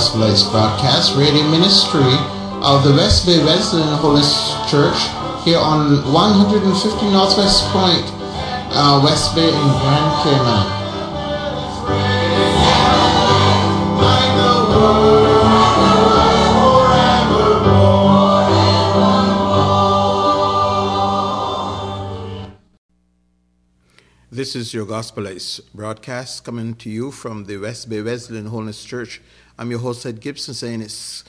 Gospel Lights broadcast radio ministry of the West Bay Wesleyan Holiness Church here on 150 Northwest Point, uh, West Bay in Grand Cayman. This is your Gospel Lights broadcast coming to you from the West Bay Wesleyan Holiness Church. I'm your host, Ed Gibson, saying it's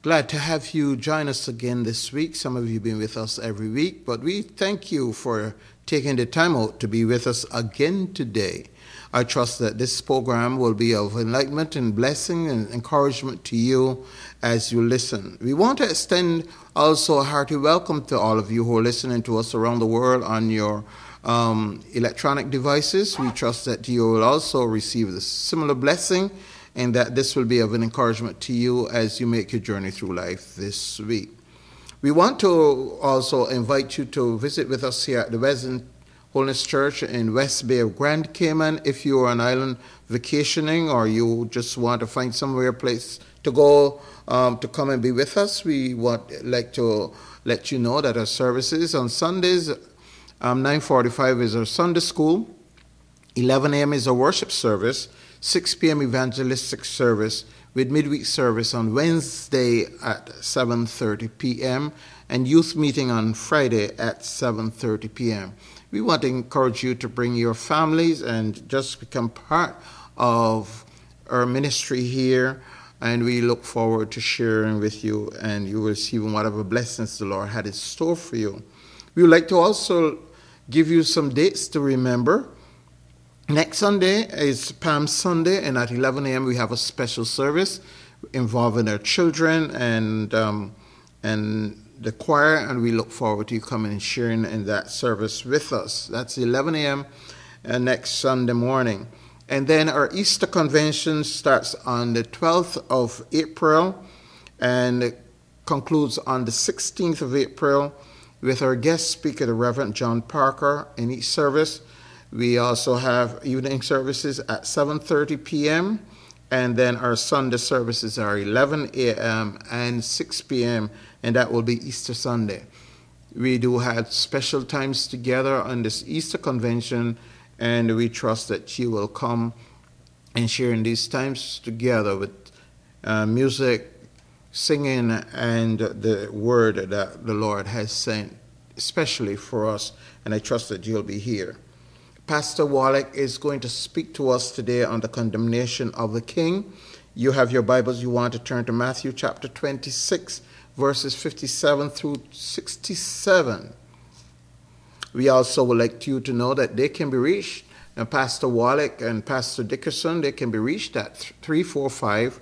glad to have you join us again this week. Some of you have been with us every week, but we thank you for taking the time out to be with us again today. I trust that this program will be of enlightenment and blessing and encouragement to you as you listen. We want to extend also a hearty welcome to all of you who are listening to us around the world on your um, electronic devices. We trust that you will also receive a similar blessing and that this will be of an encouragement to you as you make your journey through life this week. We want to also invite you to visit with us here at the Wesleyan Holiness Church in West Bay of Grand Cayman if you are on island vacationing or you just want to find somewhere place to go um, to come and be with us. We want like to let you know that our services on Sundays um, 9.45 is our Sunday school. 11 a.m. is our worship service. 6 p.m. evangelistic service with midweek service on Wednesday at 7.30 p.m. and youth meeting on Friday at 7.30 p.m. We want to encourage you to bring your families and just become part of our ministry here and we look forward to sharing with you and you will whatever blessings the Lord had in store for you. We would like to also give you some dates to remember. Next Sunday is Palm Sunday, and at 11 a.m. we have a special service involving our children and um, and the choir, and we look forward to you coming and sharing in that service with us. That's 11 a.m. Uh, next Sunday morning. And then our Easter convention starts on the 12th of April and concludes on the 16th of April with our guest speaker, the Reverend John Parker, in each service. We also have evening services at 7:30 p.m. and then our Sunday services are 11 a.m. and 6 p.m. and that will be Easter Sunday. We do have special times together on this Easter convention and we trust that you will come and share in these times together with uh, music, singing and the word that the Lord has sent, especially for us, and I trust that you'll be here. Pastor Wallach is going to speak to us today on the condemnation of the king. You have your Bibles, you want to turn to Matthew chapter 26, verses 57 through 67. We also would like you to know that they can be reached, and Pastor Wallach and Pastor Dickerson, they can be reached at 345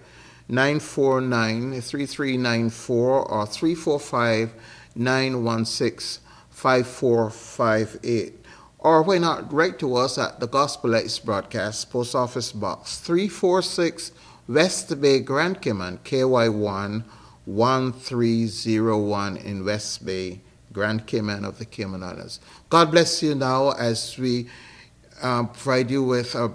949 3394 or 345 916 5458. Or why not write to us at the Gospel Lights Broadcast, Post Office Box 346 West Bay, Grand Cayman, KY1 1301 in West Bay, Grand Cayman of the Cayman Islands. God bless you now as we uh, provide you with a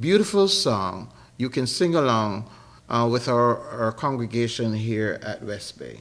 beautiful song. You can sing along uh, with our, our congregation here at West Bay.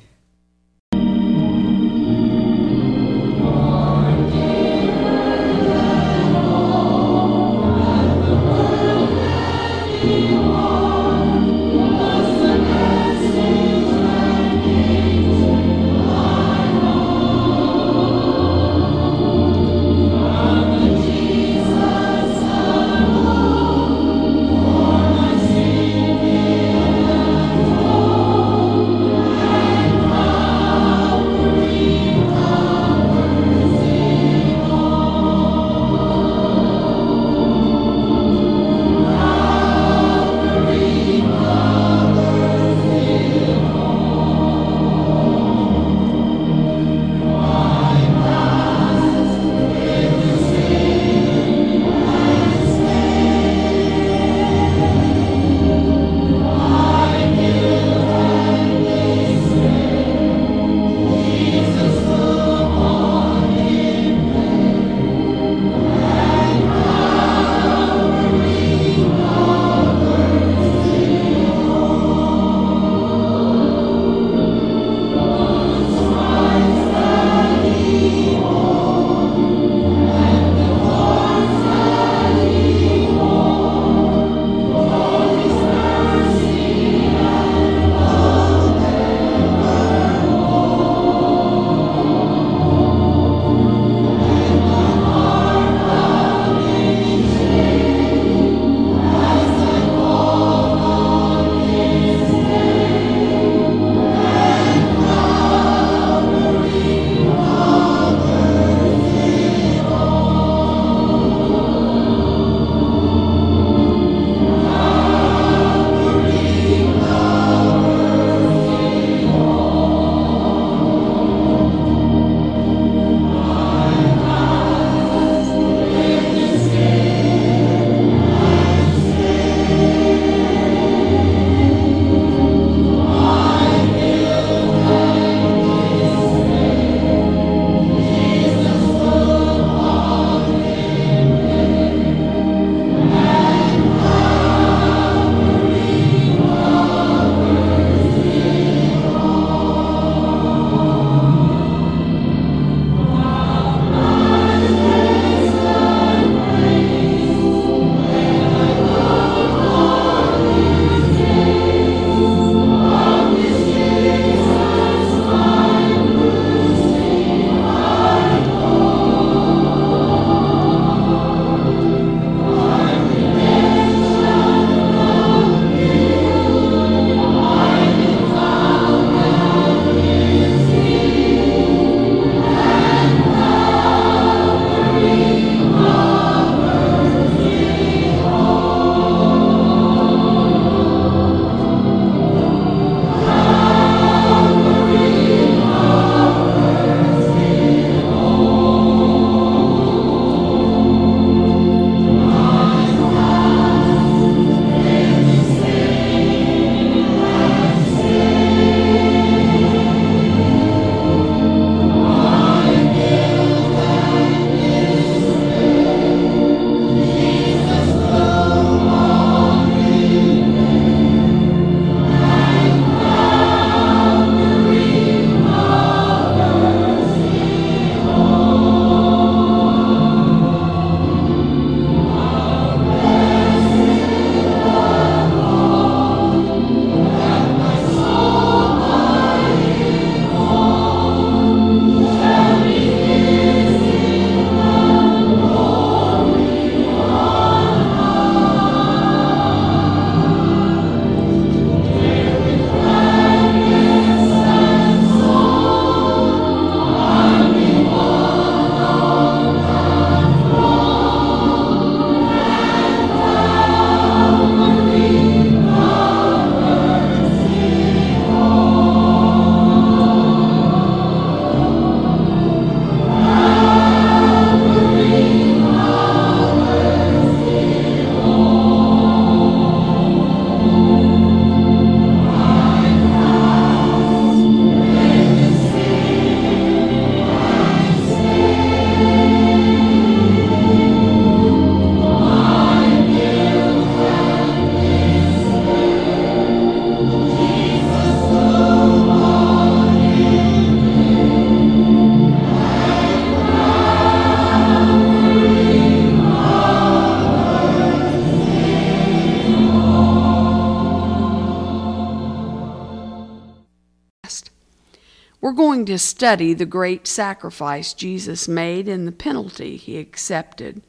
Study the great sacrifice Jesus made and the penalty he accepted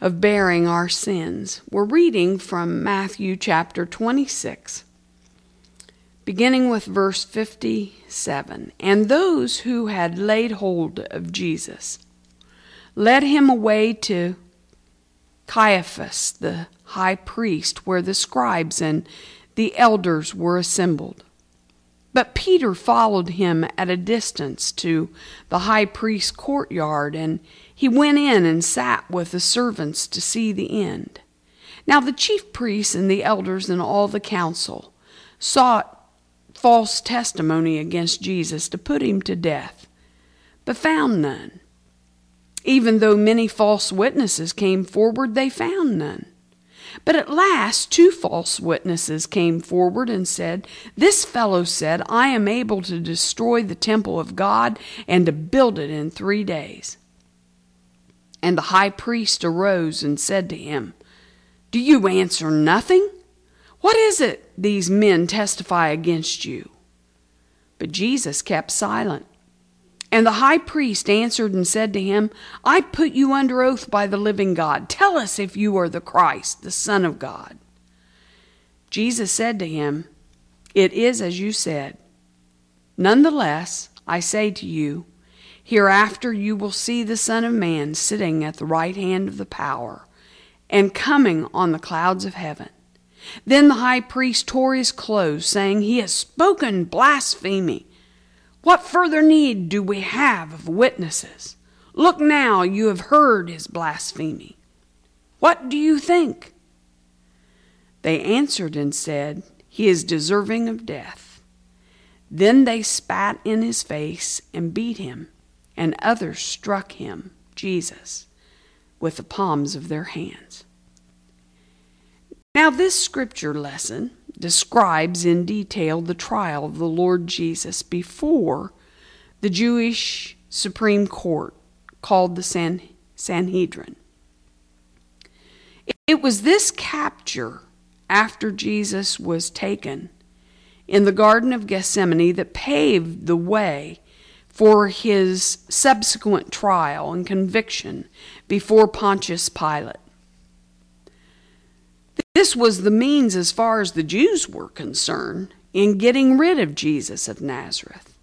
of bearing our sins. We're reading from Matthew chapter 26, beginning with verse 57. And those who had laid hold of Jesus led him away to Caiaphas, the high priest, where the scribes and the elders were assembled. But Peter followed him at a distance to the high priest's courtyard, and he went in and sat with the servants to see the end. Now the chief priests and the elders and all the council sought false testimony against Jesus to put him to death, but found none. Even though many false witnesses came forward, they found none. But at last, two false witnesses came forward and said, This fellow said, I am able to destroy the temple of God and to build it in three days. And the high priest arose and said to him, Do you answer nothing? What is it these men testify against you? But Jesus kept silent. And the high priest answered and said to him, I put you under oath by the living God. Tell us if you are the Christ, the Son of God. Jesus said to him, It is as you said. Nonetheless, I say to you, hereafter you will see the Son of Man sitting at the right hand of the power and coming on the clouds of heaven. Then the high priest tore his clothes, saying, He has spoken blasphemy. What further need do we have of witnesses? Look now, you have heard his blasphemy. What do you think? They answered and said, He is deserving of death. Then they spat in his face and beat him, and others struck him, Jesus, with the palms of their hands. Now, this scripture lesson describes in detail the trial of the Lord Jesus before the Jewish Supreme Court called the San- Sanhedrin. It was this capture after Jesus was taken in the Garden of Gethsemane that paved the way for his subsequent trial and conviction before Pontius Pilate. This was the means, as far as the Jews were concerned, in getting rid of Jesus of Nazareth.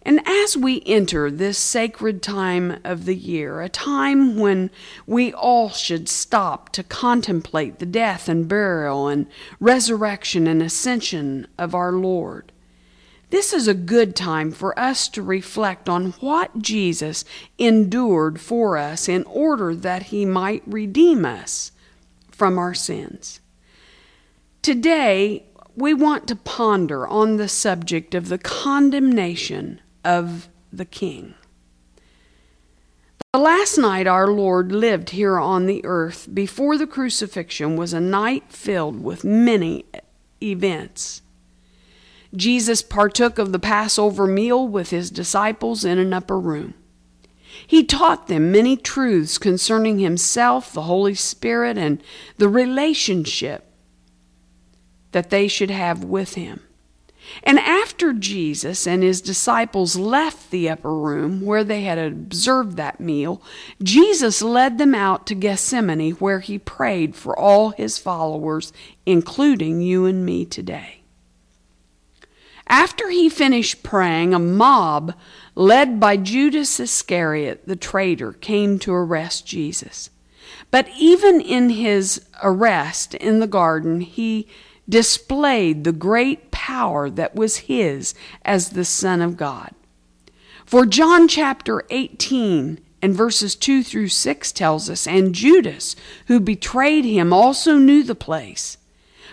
And as we enter this sacred time of the year, a time when we all should stop to contemplate the death and burial and resurrection and ascension of our Lord, this is a good time for us to reflect on what Jesus endured for us in order that he might redeem us from our sins. Today, we want to ponder on the subject of the condemnation of the king. The last night our Lord lived here on the earth before the crucifixion was a night filled with many events. Jesus partook of the Passover meal with his disciples in an upper room. He taught them many truths concerning himself, the Holy Spirit, and the relationship that they should have with him. And after Jesus and his disciples left the upper room where they had observed that meal, Jesus led them out to Gethsemane where he prayed for all his followers, including you and me today. After he finished praying, a mob led by Judas Iscariot, the traitor, came to arrest Jesus. But even in his arrest in the garden, he displayed the great power that was his as the Son of God. For John chapter 18 and verses 2 through 6 tells us, And Judas, who betrayed him, also knew the place.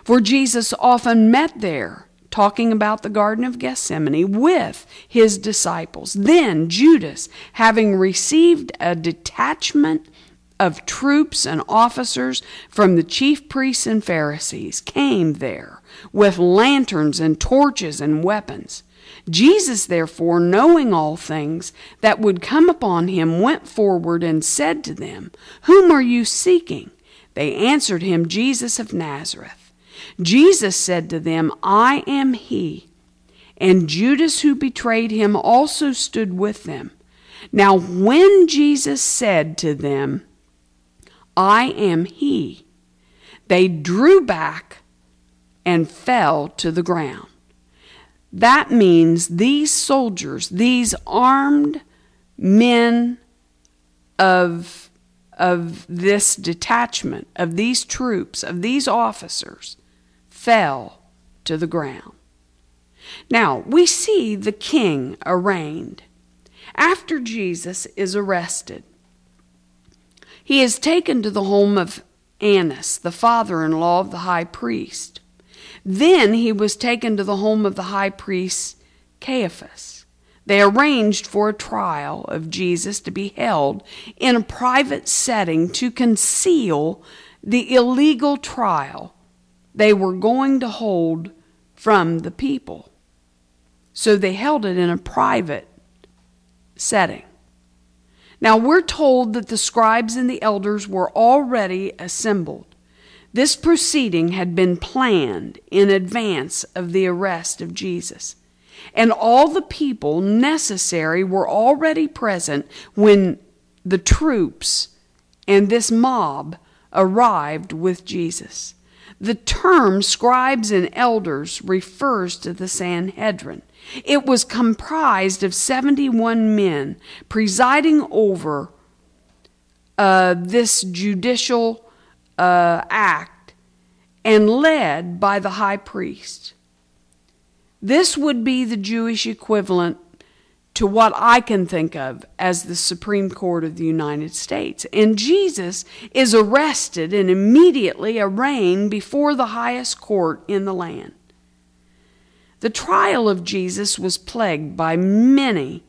For Jesus often met there talking about the Garden of Gethsemane with his disciples. Then Judas, having received a detachment of troops and officers from the chief priests and Pharisees, came there with lanterns and torches and weapons. Jesus, therefore, knowing all things that would come upon him, went forward and said to them, Whom are you seeking? They answered him, Jesus of Nazareth. Jesus said to them, I am he. and Judas, who betrayed him, also stood with them. Now, when Jesus said to them, I am he, they drew back and fell to the ground. That means these soldiers, these armed men of, of this detachment, of these troops, of these officers, fell to the ground. Now, we see the king arraigned. After Jesus is arrested, he is taken to the home of Annas, the father in law of the high priest. Then he was taken to the home of the high priest Caiaphas. They arranged for a trial of Jesus to be held in a private setting to conceal the illegal trial they were going to hold from the people. So they held it in a private setting. Now we're told that the scribes and the elders were already assembled. This proceeding had been planned in advance of the arrest of Jesus. And all the people necessary were already present when the troops and this mob arrived with Jesus. The term scribes and elders refers to the Sanhedrin. It was comprised of 71 men presiding over uh, this judicial uh, act and led by the high priest. This would be the Jewish equivalent to what I can think of as the Supreme Court of the United States. And Jesus is arrested and immediately arraigned before the highest court in the land. The trial of Jesus was plagued by many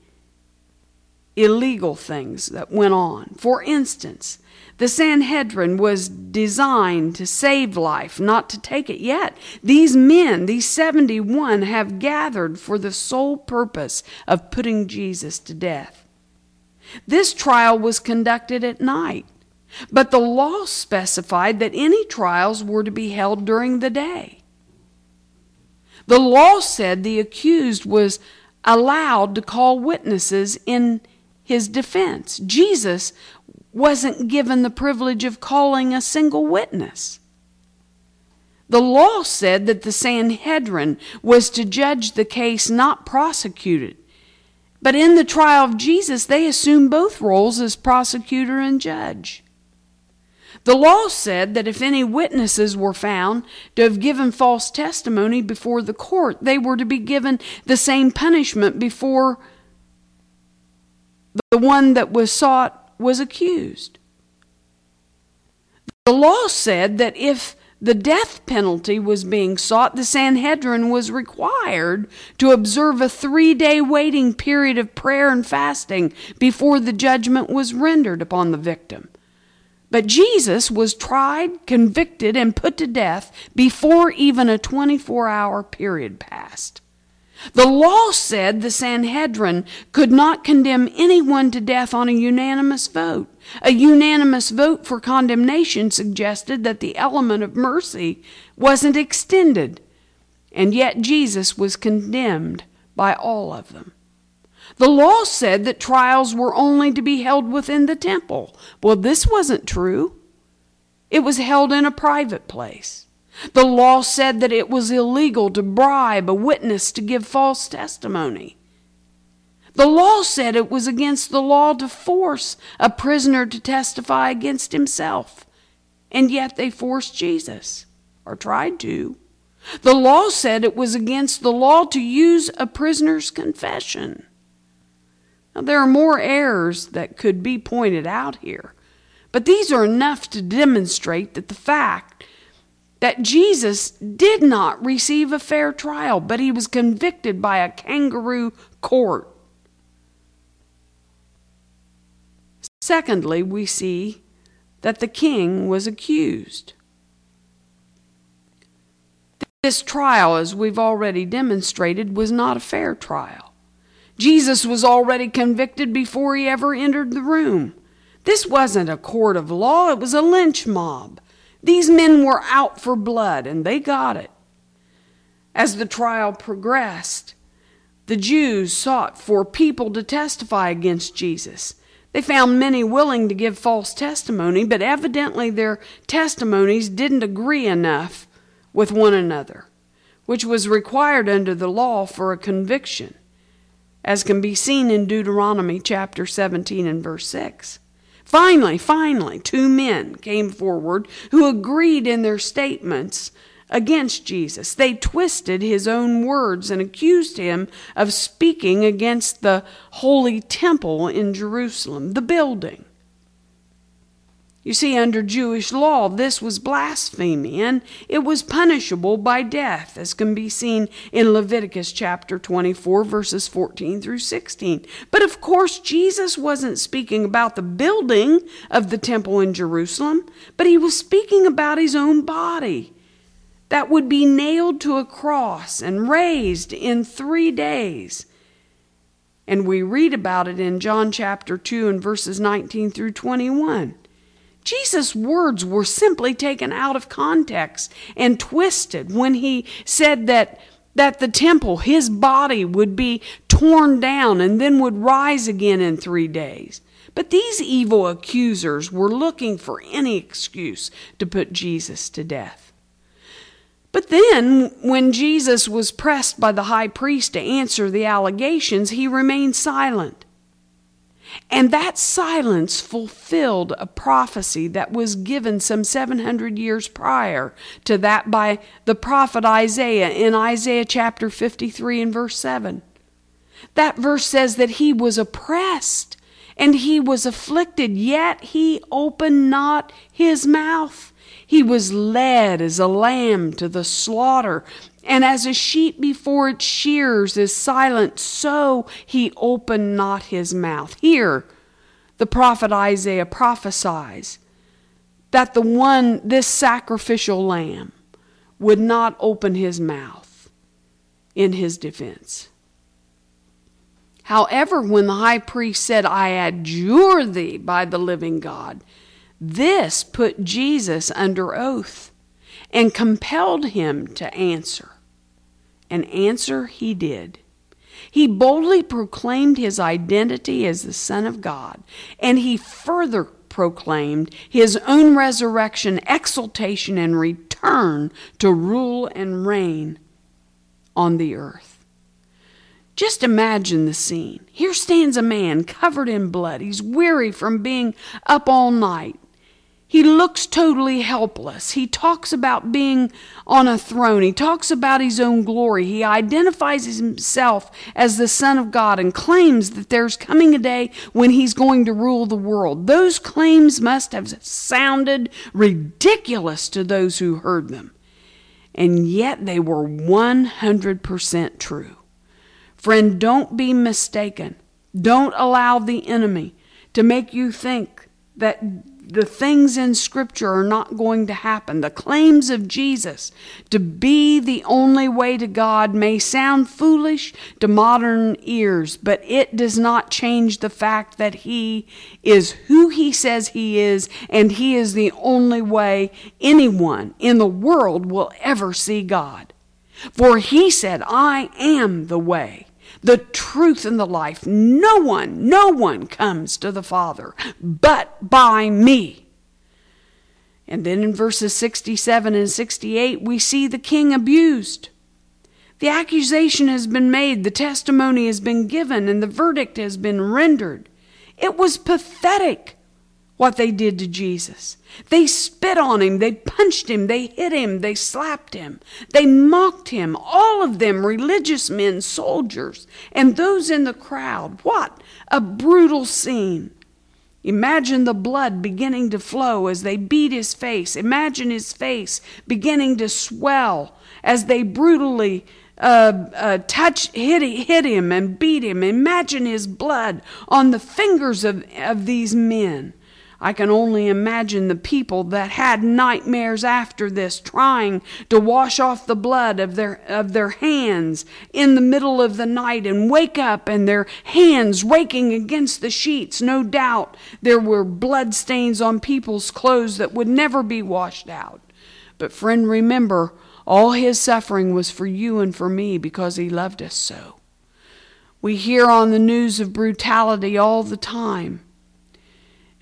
illegal things that went on. For instance, the Sanhedrin was designed to save life, not to take it yet. These men, these 71, have gathered for the sole purpose of putting Jesus to death. This trial was conducted at night, but the law specified that any trials were to be held during the day. The law said the accused was allowed to call witnesses in his defense. Jesus wasn't given the privilege of calling a single witness. The law said that the Sanhedrin was to judge the case, not prosecute it. But in the trial of Jesus, they assumed both roles as prosecutor and judge. The law said that if any witnesses were found to have given false testimony before the court, they were to be given the same punishment before the one that was sought was accused. The law said that if the death penalty was being sought, the Sanhedrin was required to observe a three day waiting period of prayer and fasting before the judgment was rendered upon the victim. But Jesus was tried, convicted, and put to death before even a 24 hour period passed. The law said the Sanhedrin could not condemn anyone to death on a unanimous vote. A unanimous vote for condemnation suggested that the element of mercy wasn't extended, and yet Jesus was condemned by all of them. The law said that trials were only to be held within the temple. Well, this wasn't true. It was held in a private place. The law said that it was illegal to bribe a witness to give false testimony. The law said it was against the law to force a prisoner to testify against himself. And yet they forced Jesus, or tried to. The law said it was against the law to use a prisoner's confession. Now, there are more errors that could be pointed out here, but these are enough to demonstrate that the fact that Jesus did not receive a fair trial, but he was convicted by a kangaroo court. Secondly, we see that the king was accused. This trial, as we've already demonstrated, was not a fair trial. Jesus was already convicted before he ever entered the room. This wasn't a court of law, it was a lynch mob. These men were out for blood, and they got it. As the trial progressed, the Jews sought for people to testify against Jesus. They found many willing to give false testimony, but evidently their testimonies didn't agree enough with one another, which was required under the law for a conviction, as can be seen in Deuteronomy chapter 17 and verse 6. Finally, finally, two men came forward who agreed in their statements against Jesus. They twisted his own words and accused him of speaking against the holy temple in Jerusalem, the building. You see, under Jewish law, this was blasphemy, and it was punishable by death, as can be seen in Leviticus chapter 24, verses 14 through 16. But of course, Jesus wasn't speaking about the building of the temple in Jerusalem, but he was speaking about his own body that would be nailed to a cross and raised in three days. And we read about it in John chapter 2 and verses 19 through 21. Jesus' words were simply taken out of context and twisted when he said that, that the temple, his body, would be torn down and then would rise again in three days. But these evil accusers were looking for any excuse to put Jesus to death. But then, when Jesus was pressed by the high priest to answer the allegations, he remained silent. And that silence fulfilled a prophecy that was given some 700 years prior to that by the prophet Isaiah in Isaiah chapter 53 and verse 7. That verse says that he was oppressed and he was afflicted, yet he opened not his mouth. He was led as a lamb to the slaughter, and as a sheep before its shears is silent, so he opened not his mouth. Here, the prophet Isaiah prophesies that the one, this sacrificial lamb, would not open his mouth in his defense. However, when the high priest said, I adjure thee by the living God, this put Jesus under oath and compelled him to answer. And answer he did. He boldly proclaimed his identity as the Son of God, and he further proclaimed his own resurrection, exaltation, and return to rule and reign on the earth. Just imagine the scene. Here stands a man covered in blood. He's weary from being up all night. He looks totally helpless. He talks about being on a throne. He talks about his own glory. He identifies himself as the Son of God and claims that there's coming a day when he's going to rule the world. Those claims must have sounded ridiculous to those who heard them. And yet they were 100% true. Friend, don't be mistaken. Don't allow the enemy to make you think that the things in Scripture are not going to happen. The claims of Jesus to be the only way to God may sound foolish to modern ears, but it does not change the fact that He is who He says He is, and He is the only way anyone in the world will ever see God. For He said, I am the way the truth and the life. No one, no one comes to the Father but by me. And then in verses 67 and 68, we see the king abused. The accusation has been made, the testimony has been given, and the verdict has been rendered. It was pathetic what they did to Jesus. They spit on him, they punched him, they hit him, they slapped him, they mocked him, all of them religious men, soldiers, and those in the crowd. What a brutal scene! Imagine the blood beginning to flow as they beat his face. Imagine his face beginning to swell as they brutally uh, uh, touch, hit, hit him and beat him. Imagine his blood on the fingers of, of these men. I can only imagine the people that had nightmares after this trying to wash off the blood of their of their hands in the middle of the night and wake up and their hands raking against the sheets. No doubt there were blood stains on people's clothes that would never be washed out. But friend, remember, all his suffering was for you and for me because he loved us so. We hear on the news of brutality all the time.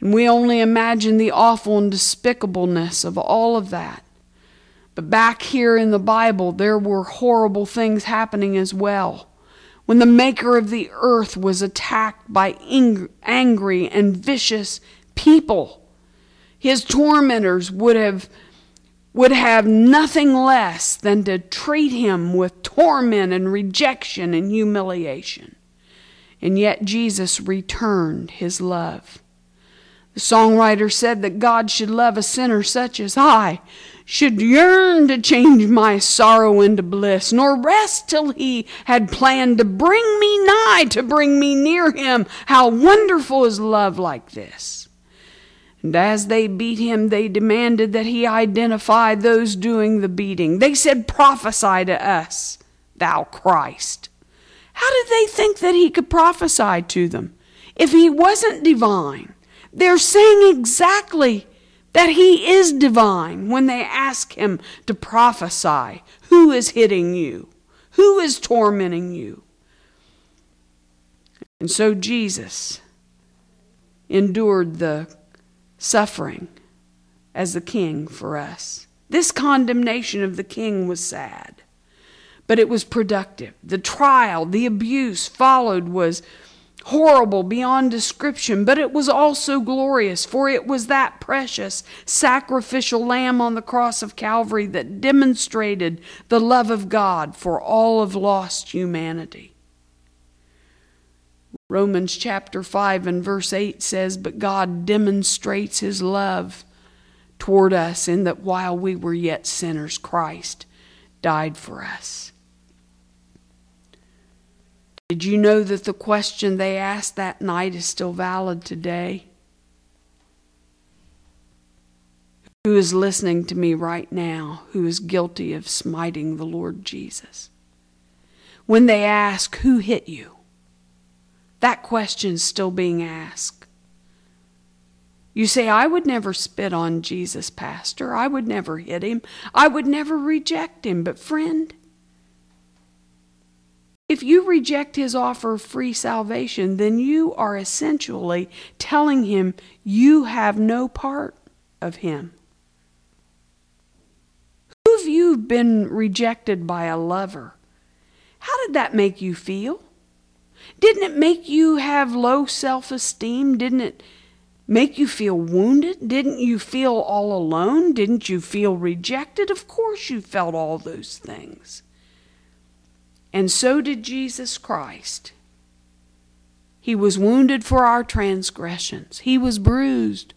And we only imagine the awful and despicableness of all of that. But back here in the Bible, there were horrible things happening as well. When the maker of the earth was attacked by angry and vicious people, his tormentors would have would have nothing less than to treat him with torment and rejection and humiliation. And yet Jesus returned his love. The songwriter said that God should love a sinner such as I, should yearn to change my sorrow into bliss, nor rest till he had planned to bring me nigh, to bring me near him. How wonderful is love like this! And as they beat him, they demanded that he identify those doing the beating. They said, Prophesy to us, thou Christ. How did they think that he could prophesy to them if he wasn't divine? They're saying exactly that he is divine when they ask him to prophesy. Who is hitting you? Who is tormenting you? And so Jesus endured the suffering as the king for us. This condemnation of the king was sad, but it was productive. The trial, the abuse followed was horrible beyond description, but it was also glorious, for it was that precious sacrificial lamb on the cross of Calvary that demonstrated the love of God for all of lost humanity. Romans chapter 5 and verse 8 says, But God demonstrates his love toward us in that while we were yet sinners, Christ died for us. Did you know that the question they asked that night is still valid today? Who is listening to me right now who is guilty of smiting the Lord Jesus? When they ask, Who hit you? That question's still being asked. You say, I would never spit on Jesus, Pastor. I would never hit him. I would never reject him. But, friend, if you reject his offer of free salvation, then you are essentially telling him you have no part of him. Who of you been rejected by a lover? How did that make you feel? Didn't it make you have low self esteem? Didn't it make you feel wounded? Didn't you feel all alone? Didn't you feel rejected? Of course you felt all those things. And so did Jesus Christ. He was wounded for our transgressions, He was bruised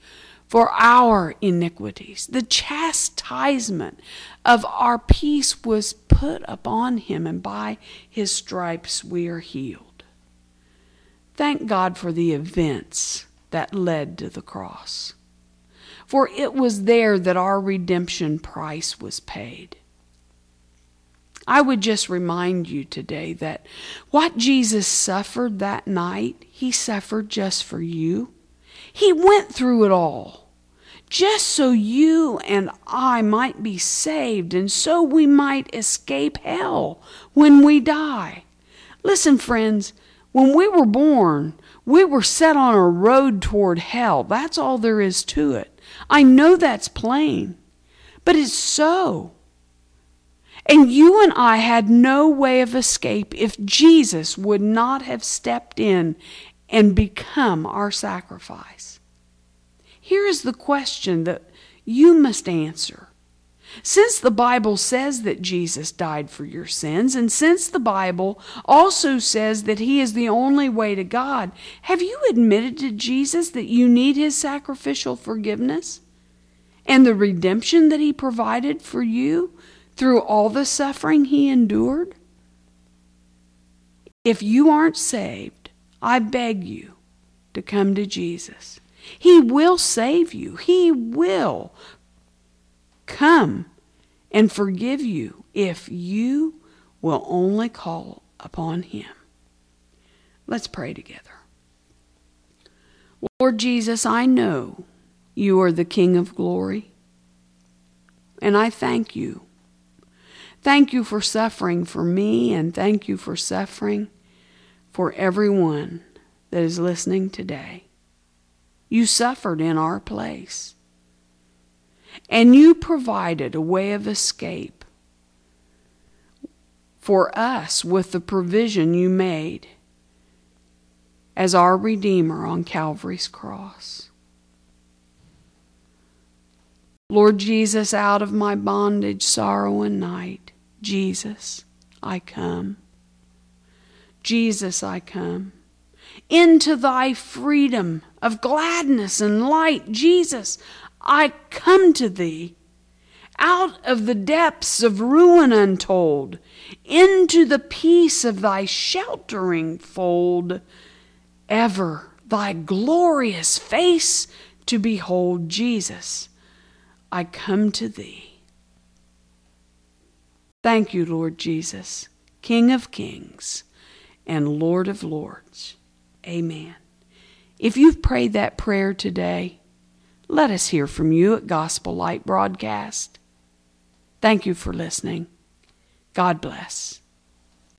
for our iniquities. The chastisement of our peace was put upon Him, and by His stripes we are healed. Thank God for the events that led to the cross. For it was there that our redemption price was paid. I would just remind you today that what Jesus suffered that night, he suffered just for you. He went through it all just so you and I might be saved and so we might escape hell when we die. Listen, friends, when we were born, we were set on a road toward hell. That's all there is to it. I know that's plain, but it's so. And you and I had no way of escape if Jesus would not have stepped in and become our sacrifice. Here is the question that you must answer since the Bible says that Jesus died for your sins, and since the Bible also says that He is the only way to God, have you admitted to Jesus that you need His sacrificial forgiveness and the redemption that He provided for you through all the suffering He endured? If you aren't saved, I beg you to come to Jesus. He will save you. He will come and forgive you if you will only call upon Him. Let's pray together. Lord Jesus, I know you are the King of glory, and I thank you. Thank you for suffering for me, and thank you for suffering for everyone that is listening today. You suffered in our place, and you provided a way of escape for us with the provision you made as our Redeemer on Calvary's cross. Lord Jesus, out of my bondage, sorrow, and night, Jesus, I come. Jesus, I come. Into thy freedom of gladness and light, Jesus, I come to thee. Out of the depths of ruin untold, into the peace of thy sheltering fold, ever thy glorious face to behold, Jesus, I come to thee. Thank you, Lord Jesus, King of kings and Lord of lords. Amen. If you've prayed that prayer today, let us hear from you at Gospel Light Broadcast. Thank you for listening. God bless.